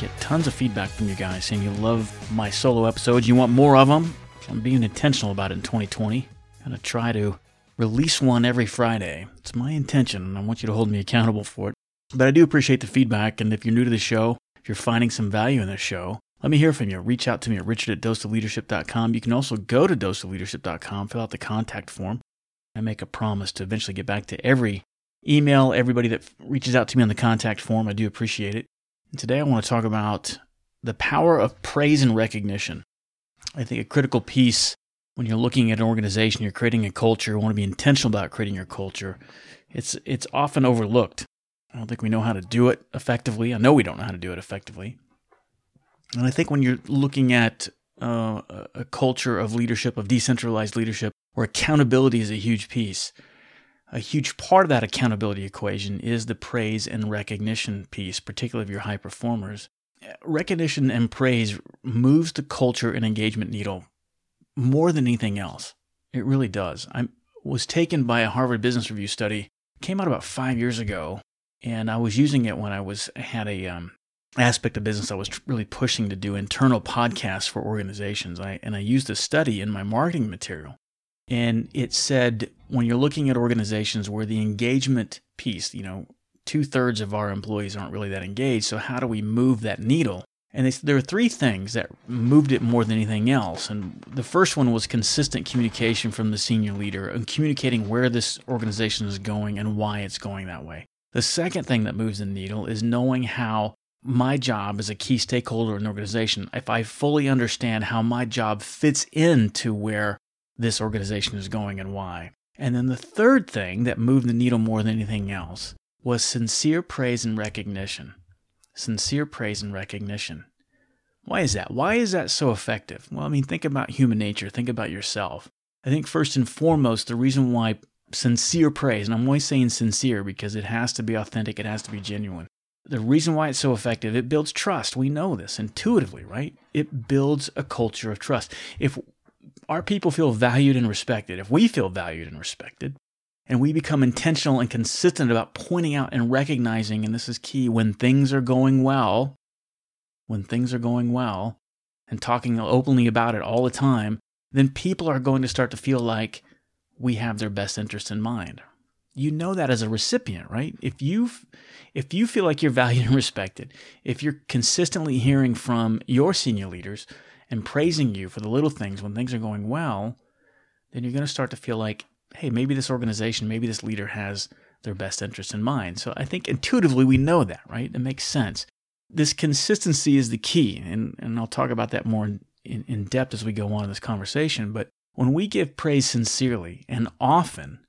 get tons of feedback from you guys saying you love my solo episodes. You want more of them. I'm being intentional about it in 2020. I'm going to try to release one every Friday. It's my intention, and I want you to hold me accountable for it. But I do appreciate the feedback, and if you're new to the show, if you're finding some value in this show, let me hear from you. Reach out to me at richard at doseofleadership.com. You can also go to doseofleadership.com, fill out the contact form. I make a promise to eventually get back to every email, everybody that reaches out to me on the contact form. I do appreciate it. Today I want to talk about the power of praise and recognition. I think a critical piece when you're looking at an organization, you're creating a culture, you want to be intentional about creating your culture. It's it's often overlooked. I don't think we know how to do it effectively. I know we don't know how to do it effectively. And I think when you're looking at uh, a culture of leadership, of decentralized leadership, where accountability is a huge piece, a huge part of that accountability equation is the praise and recognition piece, particularly of your high performers. Recognition and praise moves the culture and engagement needle more than anything else. It really does. I was taken by a Harvard Business Review study, came out about five years ago, and I was using it when I was had a um, aspect of business I was really pushing to do internal podcasts for organizations. I, and I used a study in my marketing material and it said when you're looking at organizations where the engagement piece, you know, two thirds of our employees aren't really that engaged. So how do we move that needle? And they there are three things that moved it more than anything else. And the first one was consistent communication from the senior leader and communicating where this organization is going and why it's going that way. The second thing that moves the needle is knowing how my job as a key stakeholder in an organization, if I fully understand how my job fits into where this organization is going and why. And then the third thing that moved the needle more than anything else was sincere praise and recognition. Sincere praise and recognition. Why is that? Why is that so effective? Well, I mean, think about human nature, think about yourself. I think first and foremost, the reason why sincere praise, and I'm always saying sincere because it has to be authentic, it has to be genuine. The reason why it's so effective, it builds trust. We know this intuitively, right? It builds a culture of trust. If our people feel valued and respected, if we feel valued and respected, and we become intentional and consistent about pointing out and recognizing, and this is key, when things are going well, when things are going well, and talking openly about it all the time, then people are going to start to feel like we have their best interest in mind. You know that as a recipient, right? If you if you feel like you're valued and respected, if you're consistently hearing from your senior leaders and praising you for the little things when things are going well, then you're going to start to feel like, hey, maybe this organization, maybe this leader has their best interest in mind. So I think intuitively we know that, right? It makes sense. This consistency is the key, and, and I'll talk about that more in, in, depth as we go on in this conversation. But when we give praise sincerely and often,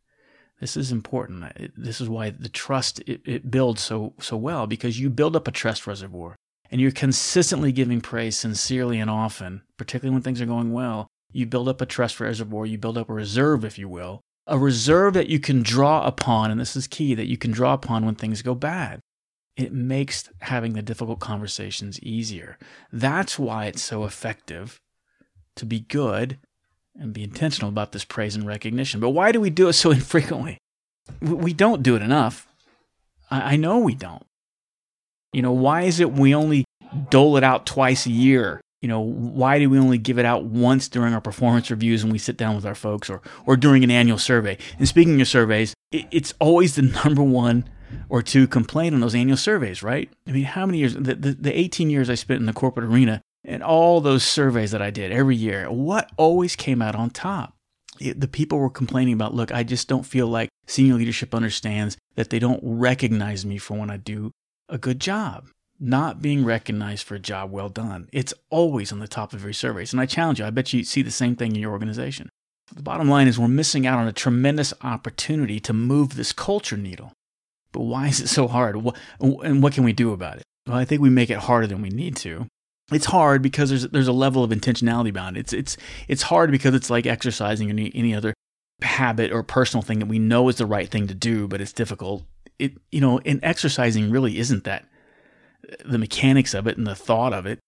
this is important. This is why the trust it, it builds so so well because you build up a trust reservoir and you're consistently giving praise sincerely and often, particularly when things are going well, you build up a trust reservoir, you build up a reserve, if you will, a reserve that you can draw upon, and this is key, that you can draw upon when things go bad. It makes having the difficult conversations easier. That's why it's so effective to be good and be intentional about this praise and recognition. But why do we do it so infrequently? We don't do it enough. I know we don't. You know, why is it we only dole it out twice a year? You know, why do we only give it out once during our performance reviews when we sit down with our folks or, or during an annual survey? And speaking of surveys, it, it's always the number one or two complaint on those annual surveys, right? I mean, how many years, the, the, the 18 years I spent in the corporate arena and all those surveys that I did every year, what always came out on top? It, the people were complaining about, look, I just don't feel like senior leadership understands that they don't recognize me for when I do a good job, not being recognized for a job well done. It's always on the top of every surveys. And I challenge you, I bet you see the same thing in your organization. The bottom line is we're missing out on a tremendous opportunity to move this culture needle. But why is it so hard? And what can we do about it? Well, I think we make it harder than we need to. it's hard because there's there's a level of intentionality bound. It's it's it's hard because it's like exercising any any other habit or personal thing that we know is the right thing to do, but it's difficult. It you know, and exercising really isn't that the mechanics of it and the thought of it.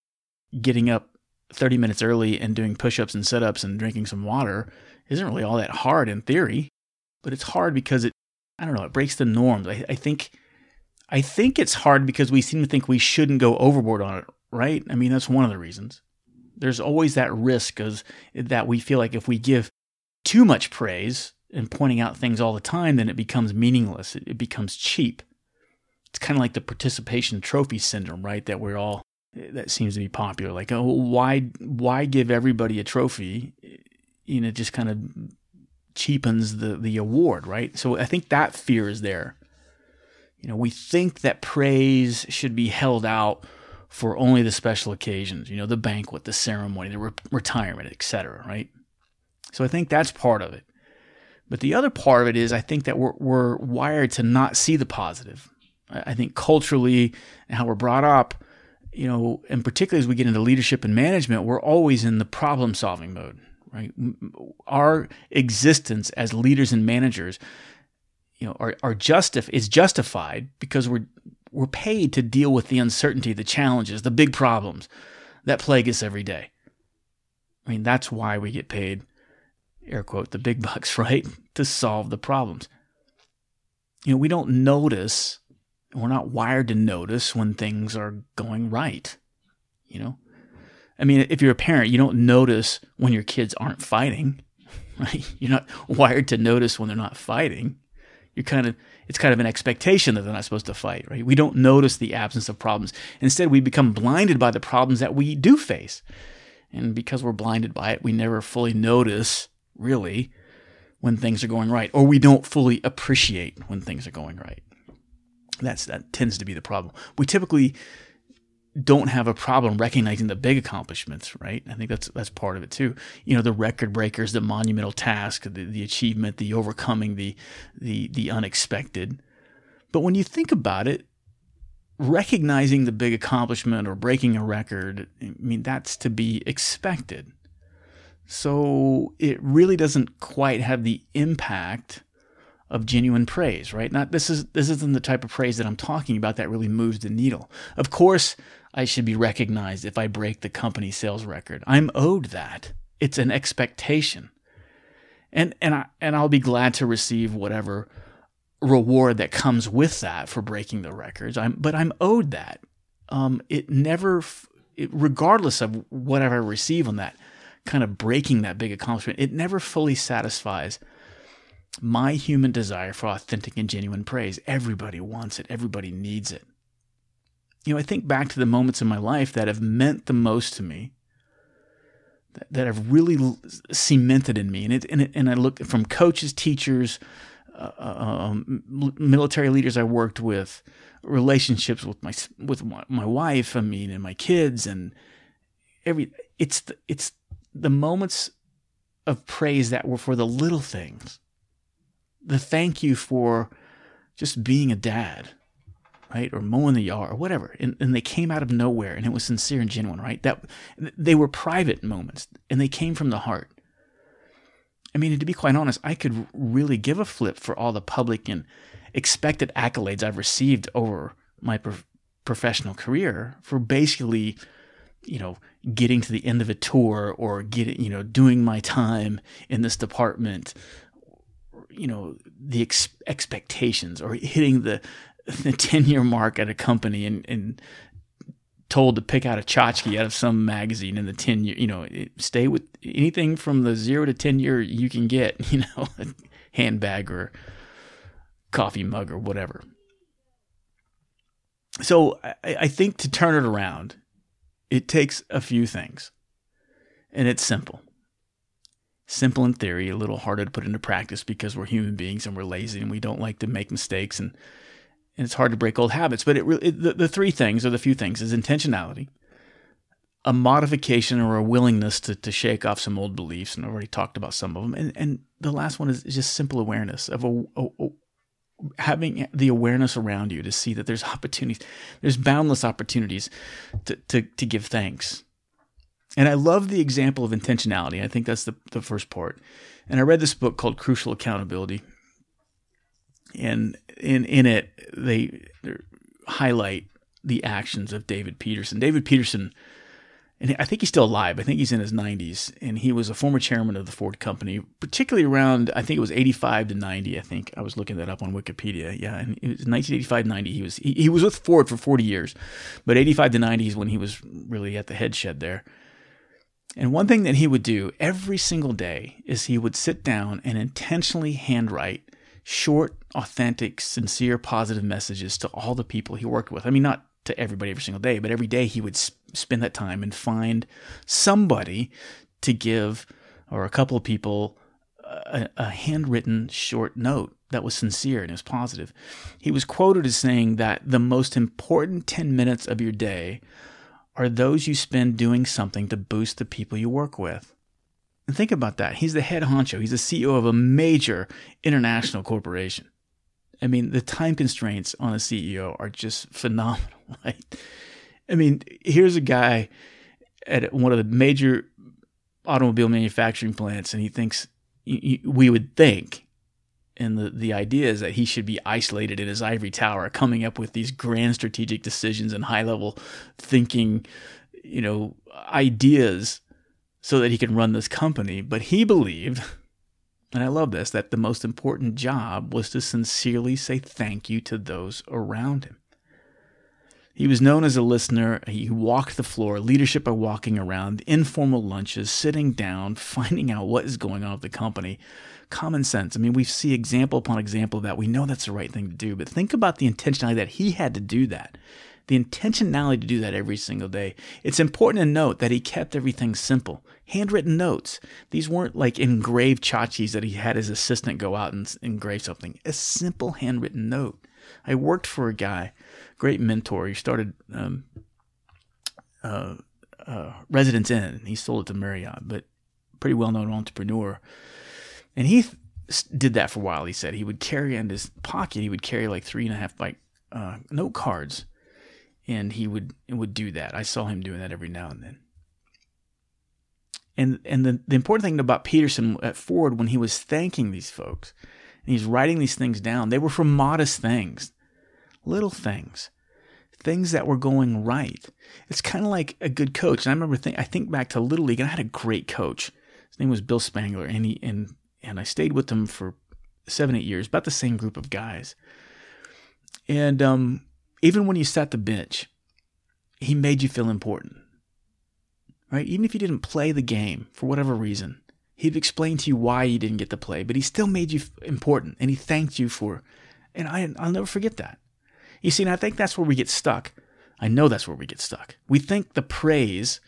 Getting up 30 minutes early and doing push-ups and sit-ups and drinking some water isn't really all that hard in theory, but it's hard because it I don't know, it breaks the norms. I, I think I think it's hard because we seem to think we shouldn't go overboard on it, right? I mean, that's one of the reasons. There's always that risk of that we feel like if we give too much praise and pointing out things all the time, then it becomes meaningless. It, it becomes cheap. It's kind of like the participation trophy syndrome, right? That we're all that seems to be popular. Like, oh, why why give everybody a trophy? You know, just kind of cheapens the the award, right? So I think that fear is there. You know, we think that praise should be held out for only the special occasions, you know, the banquet, the ceremony, the re- retirement, etc., right? So I think that's part of it. But the other part of it is I think that we're, we're wired to not see the positive. I think culturally and how we're brought up, you know, and particularly as we get into leadership and management, we're always in the problem solving mode, right? Our existence as leaders and managers, you know, are, are justif- is justified because we're we're paid to deal with the uncertainty, the challenges, the big problems that plague us every day. I mean, that's why we get paid, air quote, the big bucks, right? To solve the problems. You know, we don't notice, we're not wired to notice when things are going right. You know, I mean, if you're a parent, you don't notice when your kids aren't fighting, right? You're not wired to notice when they're not fighting. You're kind of it's kind of an expectation that they're not supposed to fight, right? We don't notice the absence of problems. Instead, we become blinded by the problems that we do face. And because we're blinded by it, we never fully notice, really, when things are going right, or we don't fully appreciate when things are going right. That's that tends to be the problem. We typically don't have a problem recognizing the big accomplishments, right? I think that's that's part of it too. You know, the record breakers, the monumental task, the, the achievement, the overcoming the the the unexpected. But when you think about it, recognizing the big accomplishment or breaking a record, I mean that's to be expected. So it really doesn't quite have the impact of genuine praise, right? Not this is this isn't the type of praise that I'm talking about that really moves the needle. Of course, I should be recognized if I break the company sales record. I'm owed that. It's an expectation. And and I and I'll be glad to receive whatever reward that comes with that for breaking the records. I'm but I'm owed that. Um, it never, it, regardless of whatever I receive on that kind of breaking that big accomplishment, it never fully satisfies my human desire for authentic and genuine praise. Everybody wants it. Everybody needs it you know, I think back to the moments in my life that have meant the most to me, that, that have really cemented in me. And it, and, it, and I look from coaches, teachers, uh, uh um, military leaders I worked with, relationships with my with my, my wife, I mean, and my kids, and every. It's the, it's the moments of praise that were for the little things. The thank you for just being a dad right? Or mowing the yard or whatever. And, and they came out of nowhere and it was sincere and genuine, right? That they were private moments and they came from the heart. I mean, to be quite honest, I could really give a flip for all the public and expected accolades I've received over my pro- professional career for basically, you know, getting to the end of a tour or getting, you know, doing my time in this department you know the ex- expectations or hitting the the 10 year mark at a company and, and told to pick out a tchotchke out of some magazine in the 10 year, you know, eh, stay with anything from the zero to 10 year you can get, you know, a handbag or coffee mug or whatever. So I, I think to turn it around, it takes a few things. And it's simple. Simple in theory, a little harder to put into practice because we're human beings and we're lazy and we don't like to make mistakes and and it's hard to break old habits. But it, it, the, the three things, or the few things, is intentionality, a modification or a willingness to, to shake off some old beliefs, and I've already talked about some of them. And, and the last one is, is just simple awareness of a, a, having the awareness around you to see that there's opportunities, there's boundless opportunities to, to, to give thanks. And I love the example of intentionality. I think that's the, the first part. And I read this book called Crucial Accountability. And in, in it, they highlight the actions of David Peterson. David Peterson and I think he's still alive. I think he's in his 90s, and he was a former chairman of the Ford Company, particularly around I think it was 85 to 90. I think I was looking that up on Wikipedia. Yeah, and it was 1985 90. He was he, he was with Ford for 40 years, but 85 to 90 is when he was really at the head shed there. And one thing that he would do every single day is he would sit down and intentionally handwrite short, authentic, sincere, positive messages to all the people he worked with. I mean, not to everybody every single day, but every day he would spend that time and find somebody to give or a couple of people a, a handwritten short note that was sincere and was positive. He was quoted as saying that the most important 10 minutes of your day are those you spend doing something to boost the people you work with. And think about that. He's the head honcho, he's the CEO of a major international corporation. I mean, the time constraints on a CEO are just phenomenal, right? I mean, here's a guy at one of the major automobile manufacturing plants, and he thinks we would think, and the, the idea is that he should be isolated in his ivory tower, coming up with these grand strategic decisions and high level thinking, you know, ideas so that he can run this company. But he believed and I love this, that the most important job was to sincerely say thank you to those around him. He was known as a listener. He walked the floor, leadership by walking around, informal lunches, sitting down, finding out what is going on with the company. Common sense. I mean, we see example upon example of that. We know that's the right thing to do, but think about the intentionality that he had to do that the intentionality to do that every single day. It's important to note that he kept everything simple. Handwritten notes. These weren't like engraved tchotchkes that he had his assistant go out and engrave something. A simple handwritten note. I worked for a guy, great mentor. He started um, uh, uh, Residence Inn. He sold it to Marriott, but pretty well known entrepreneur. And he th- did that for a while. He said he would carry in his pocket, he would carry like three and a half like uh, note cards and he would would do that. I saw him doing that every now and then. And and the, the important thing about Peterson at Ford when he was thanking these folks and he's writing these things down, they were for modest things, little things, things that were going right. It's kind of like a good coach. And I remember think I think back to Little League and I had a great coach. His name was Bill Spangler, and he and and I stayed with him for seven, eight years, about the same group of guys. And um, even when you sat the bench, he made you feel important. Right? Even if you didn't play the game for whatever reason, he'd explain to you why you didn't get to play, but he still made you important and he thanked you for and I I'll never forget that. You see, and I think that's where we get stuck. I know that's where we get stuck. We think the praise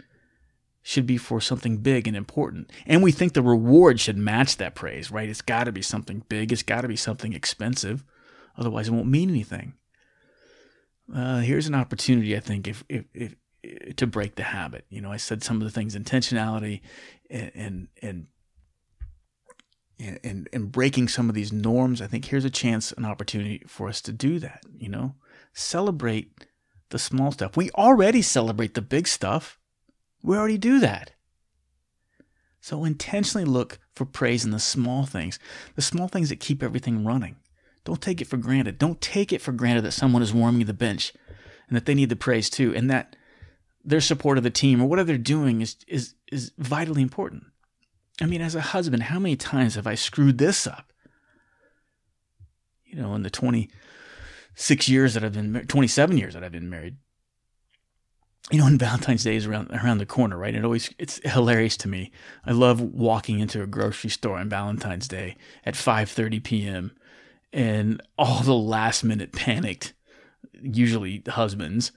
should be for something big and important. And we think the reward should match that praise, right? It's got to be something big, it's got to be something expensive. Otherwise, it won't mean anything uh, here's an opportunity, I think, if, if, if, to break the habit. You know, I said some of the things, intentionality and, and, and and, and breaking some of these norms, I think here's a chance, an opportunity for us to do that. You know, celebrate the small stuff. We already celebrate the big stuff. We already do that. So intentionally look for praise in the small things, the small things that keep everything running. Don't take it for granted. Don't take it for granted that someone is warming the bench and that they need the praise too, and that their support of the team or whatever they're doing is is is vitally important. I mean, as a husband, how many times have I screwed this up? You know, in the 26 years that I've been 27 years that I've been married. You know, and Valentine's Day is around around the corner, right? It always it's hilarious to me. I love walking into a grocery store on Valentine's Day at 5:30 p.m and all the last minute panicked, usually husbands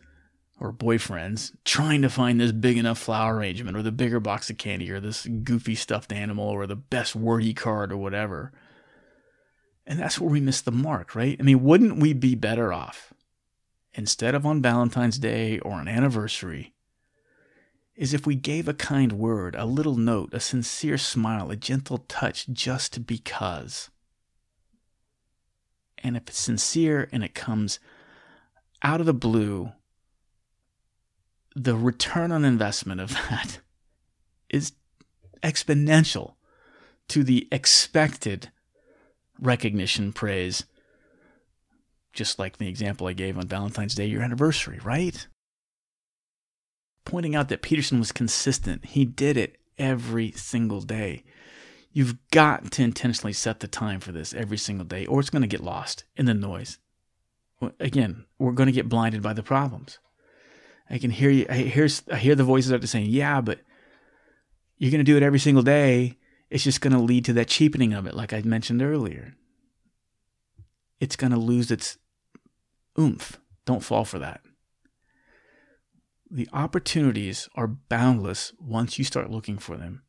or boyfriends, trying to find this big enough flower arrangement or the bigger box of candy or this goofy stuffed animal or the best wordy card or whatever. And that's where we miss the mark, right? I mean, wouldn't we be better off instead of on Valentine's Day or an anniversary? Is if we gave a kind word, a little note, a sincere smile, a gentle touch just because And if it's sincere and it comes out of the blue, the return on investment of that is exponential to the expected recognition, praise, just like the example I gave on Valentine's Day, your anniversary, right? Pointing out that Peterson was consistent. He did it every single day. You've got to intentionally set the time for this every single day, or it's going to get lost in the noise. Again, we're going to get blinded by the problems. I can hear you. I hear, I hear the voices out there saying, "Yeah, but you're going to do it every single day. It's just going to lead to that cheapening of it, like I mentioned earlier. It's going to lose its oomph. Don't fall for that. The opportunities are boundless once you start looking for them.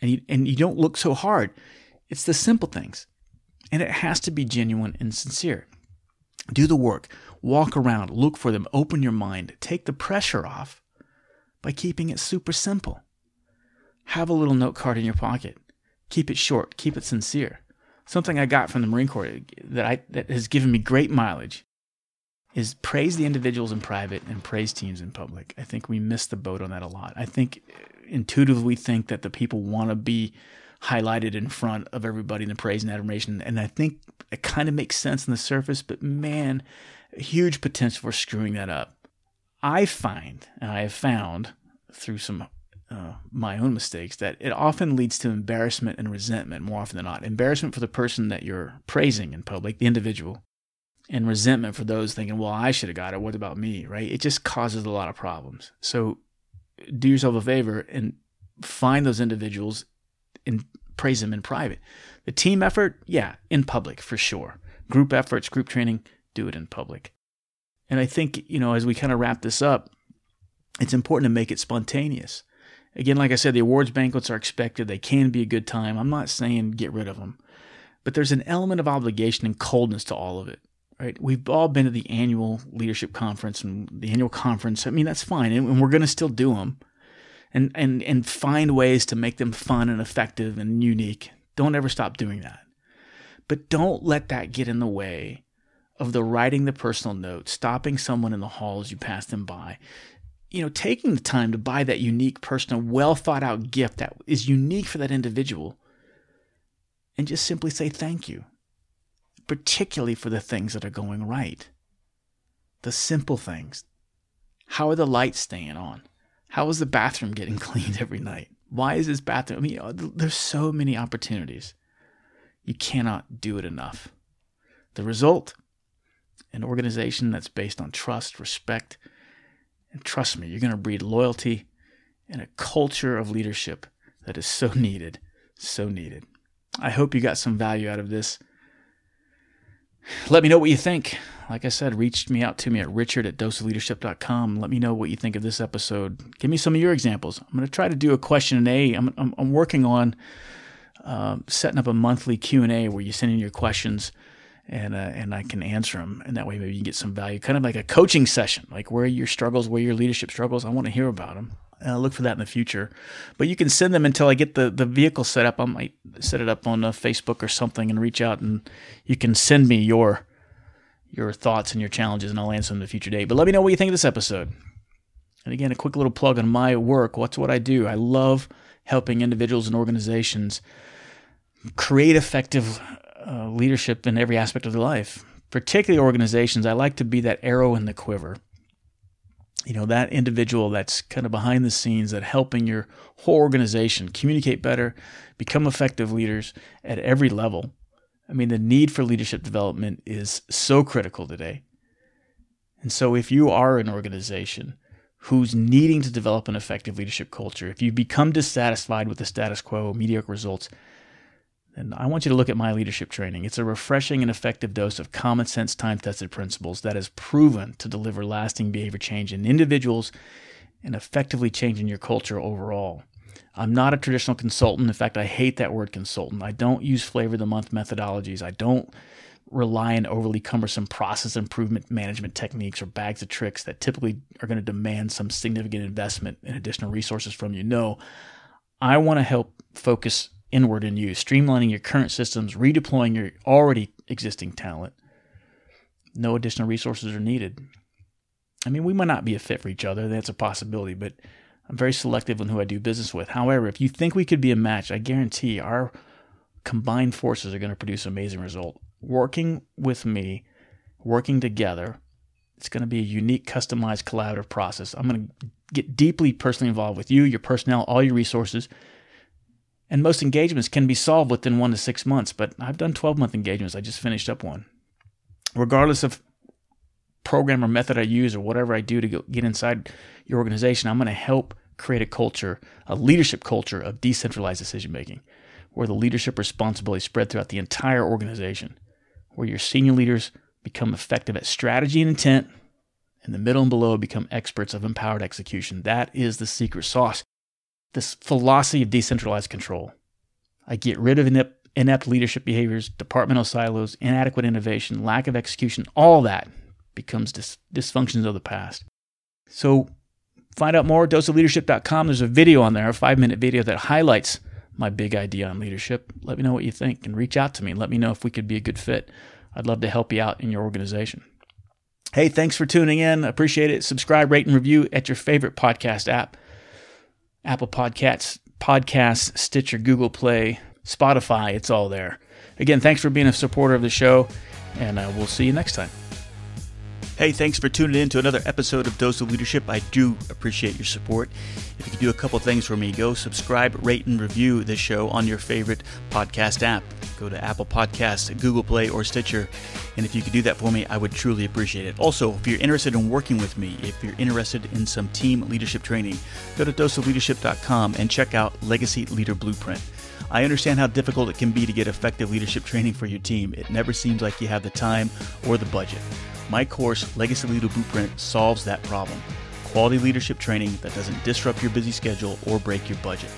And you, and you don't look so hard. It's the simple things. And it has to be genuine and sincere. Do the work, walk around, look for them, open your mind, take the pressure off by keeping it super simple. Have a little note card in your pocket. Keep it short, keep it sincere. Something I got from the Marine Corps that I that has given me great mileage is praise the individuals in private and praise teams in public. I think we miss the boat on that a lot. I think intuitively think that the people want to be highlighted in front of everybody in the praise and admiration. And I think it kind of makes sense on the surface, but man, huge potential for screwing that up. I find, and I have found through some uh, my own mistakes, that it often leads to embarrassment and resentment more often than not. Embarrassment for the person that you're praising in public, the individual, and resentment for those thinking, well, I should have got it. What about me? Right? It just causes a lot of problems. So do yourself a favor and find those individuals and praise them in private. The team effort, yeah, in public for sure. Group efforts, group training, do it in public. And I think, you know, as we kind of wrap this up, it's important to make it spontaneous. Again, like I said, the awards banquets are expected. They can be a good time. I'm not saying get rid of them, but there's an element of obligation and coldness to all of it. Right? We've all been to the annual leadership conference and the annual conference. I mean, that's fine, and we're going to still do them, and and and find ways to make them fun and effective and unique. Don't ever stop doing that, but don't let that get in the way of the writing the personal note, stopping someone in the hall as you pass them by, you know, taking the time to buy that unique, personal, well thought out gift that is unique for that individual and just simply say thank you, particularly for the things that are going right. The simple things. How are the lights staying on? How is the bathroom getting cleaned every night? Why is this bathroom? I mean, there's so many opportunities. You cannot do it enough. The result an organization that's based on trust, respect, and trust me, you're going to breed loyalty and a culture of leadership that is so needed, so needed. I hope you got some value out of this. Let me know what you think. Like I said, reach me out to me at richard at doseofleadership.com. Let me know what you think of this episode. Give me some of your examples. I'm going to try to do a question and A. I'm, I'm, I'm working on uh, setting up a monthly Q&A where you send in your questions and uh, and I can answer them, and that way maybe you can get some value, kind of like a coaching session, like where your struggles, where your leadership struggles. I want to hear about them. I'll look for that in the future, but you can send them until I get the the vehicle set up. I might set it up on uh, Facebook or something and reach out, and you can send me your your thoughts and your challenges, and I'll answer them in a future date. But let me know what you think of this episode. And again, a quick little plug on my work. What's what I do? I love helping individuals and organizations create effective uh, leadership in every aspect of their life, particularly organizations. I like to be that arrow in the quiver. You know, that individual that's kind of behind the scenes that helping your whole organization communicate better, become effective leaders at every level. I mean, the need for leadership development is so critical today. And so, if you are an organization who's needing to develop an effective leadership culture, if you become dissatisfied with the status quo, mediocre results, and I want you to look at my leadership training. It's a refreshing and effective dose of common sense, time tested principles that is proven to deliver lasting behavior change in individuals and effectively changing your culture overall. I'm not a traditional consultant. In fact, I hate that word consultant. I don't use flavor of the month methodologies. I don't rely on overly cumbersome process improvement management techniques or bags of tricks that typically are going to demand some significant investment and additional resources from you. No, I want to help focus inward in you, streamlining your current systems, redeploying your already existing talent, no additional resources are needed. I mean, we might not be a fit for each other. That's a possibility, but I'm very selective on who I do business with. However, if you think we could be a match, I guarantee our combined forces are going to produce amazing result. Working with me, working together, it's going to be a unique, customized, collaborative process. I'm going to get deeply personally involved with you, your personnel, all your resources. And most engagements can be solved within one to six months, but I've done 12 month engagements. I just finished up one. Regardless of program or method I use or whatever I do to get inside your organization, I'm going to help create a culture, a leadership culture of decentralized decision making, where the leadership responsibility spread throughout the entire organization, where your senior leaders become effective at strategy and intent, and the middle and below become experts of empowered execution. That is the secret sauce. This philosophy of decentralized control. I get rid of inept, inept leadership behaviors, departmental silos, inadequate innovation, lack of execution, all that becomes dis- dysfunctions of the past. So find out more, at doseofleadership.com. There's a video on there, a five minute video that highlights my big idea on leadership. Let me know what you think and reach out to me. Let me know if we could be a good fit. I'd love to help you out in your organization. Hey, thanks for tuning in. Appreciate it. Subscribe, rate, and review at your favorite podcast app Apple Podcasts, Podcasts, Stitcher, Google Play, Spotify. It's all there. Again, thanks for being a supporter of the show, and uh, we'll see you next time. Hey, thanks for tuning in to another episode of Dose of Leadership. I do appreciate your support. If you could do a couple things for me, go subscribe, rate, and review this show on your favorite podcast app. Go to Apple Podcasts, Google Play, or Stitcher. And if you could do that for me, I would truly appreciate it. Also, if you're interested in working with me, if you're interested in some team leadership training, go to doseofleadership.com and check out Legacy Leader Blueprint. I understand how difficult it can be to get effective leadership training for your team. It never seems like you have the time or the budget. My course, Legacy Leader Blueprint, solves that problem. Quality leadership training that doesn't disrupt your busy schedule or break your budget.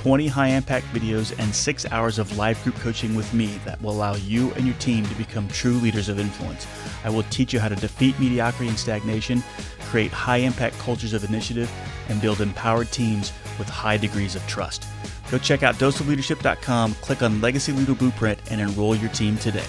20 high impact videos and six hours of live group coaching with me that will allow you and your team to become true leaders of influence. I will teach you how to defeat mediocrity and stagnation, create high impact cultures of initiative, and build empowered teams with high degrees of trust. Go check out doseofleadership.com, click on Legacy Leader Blueprint, and enroll your team today.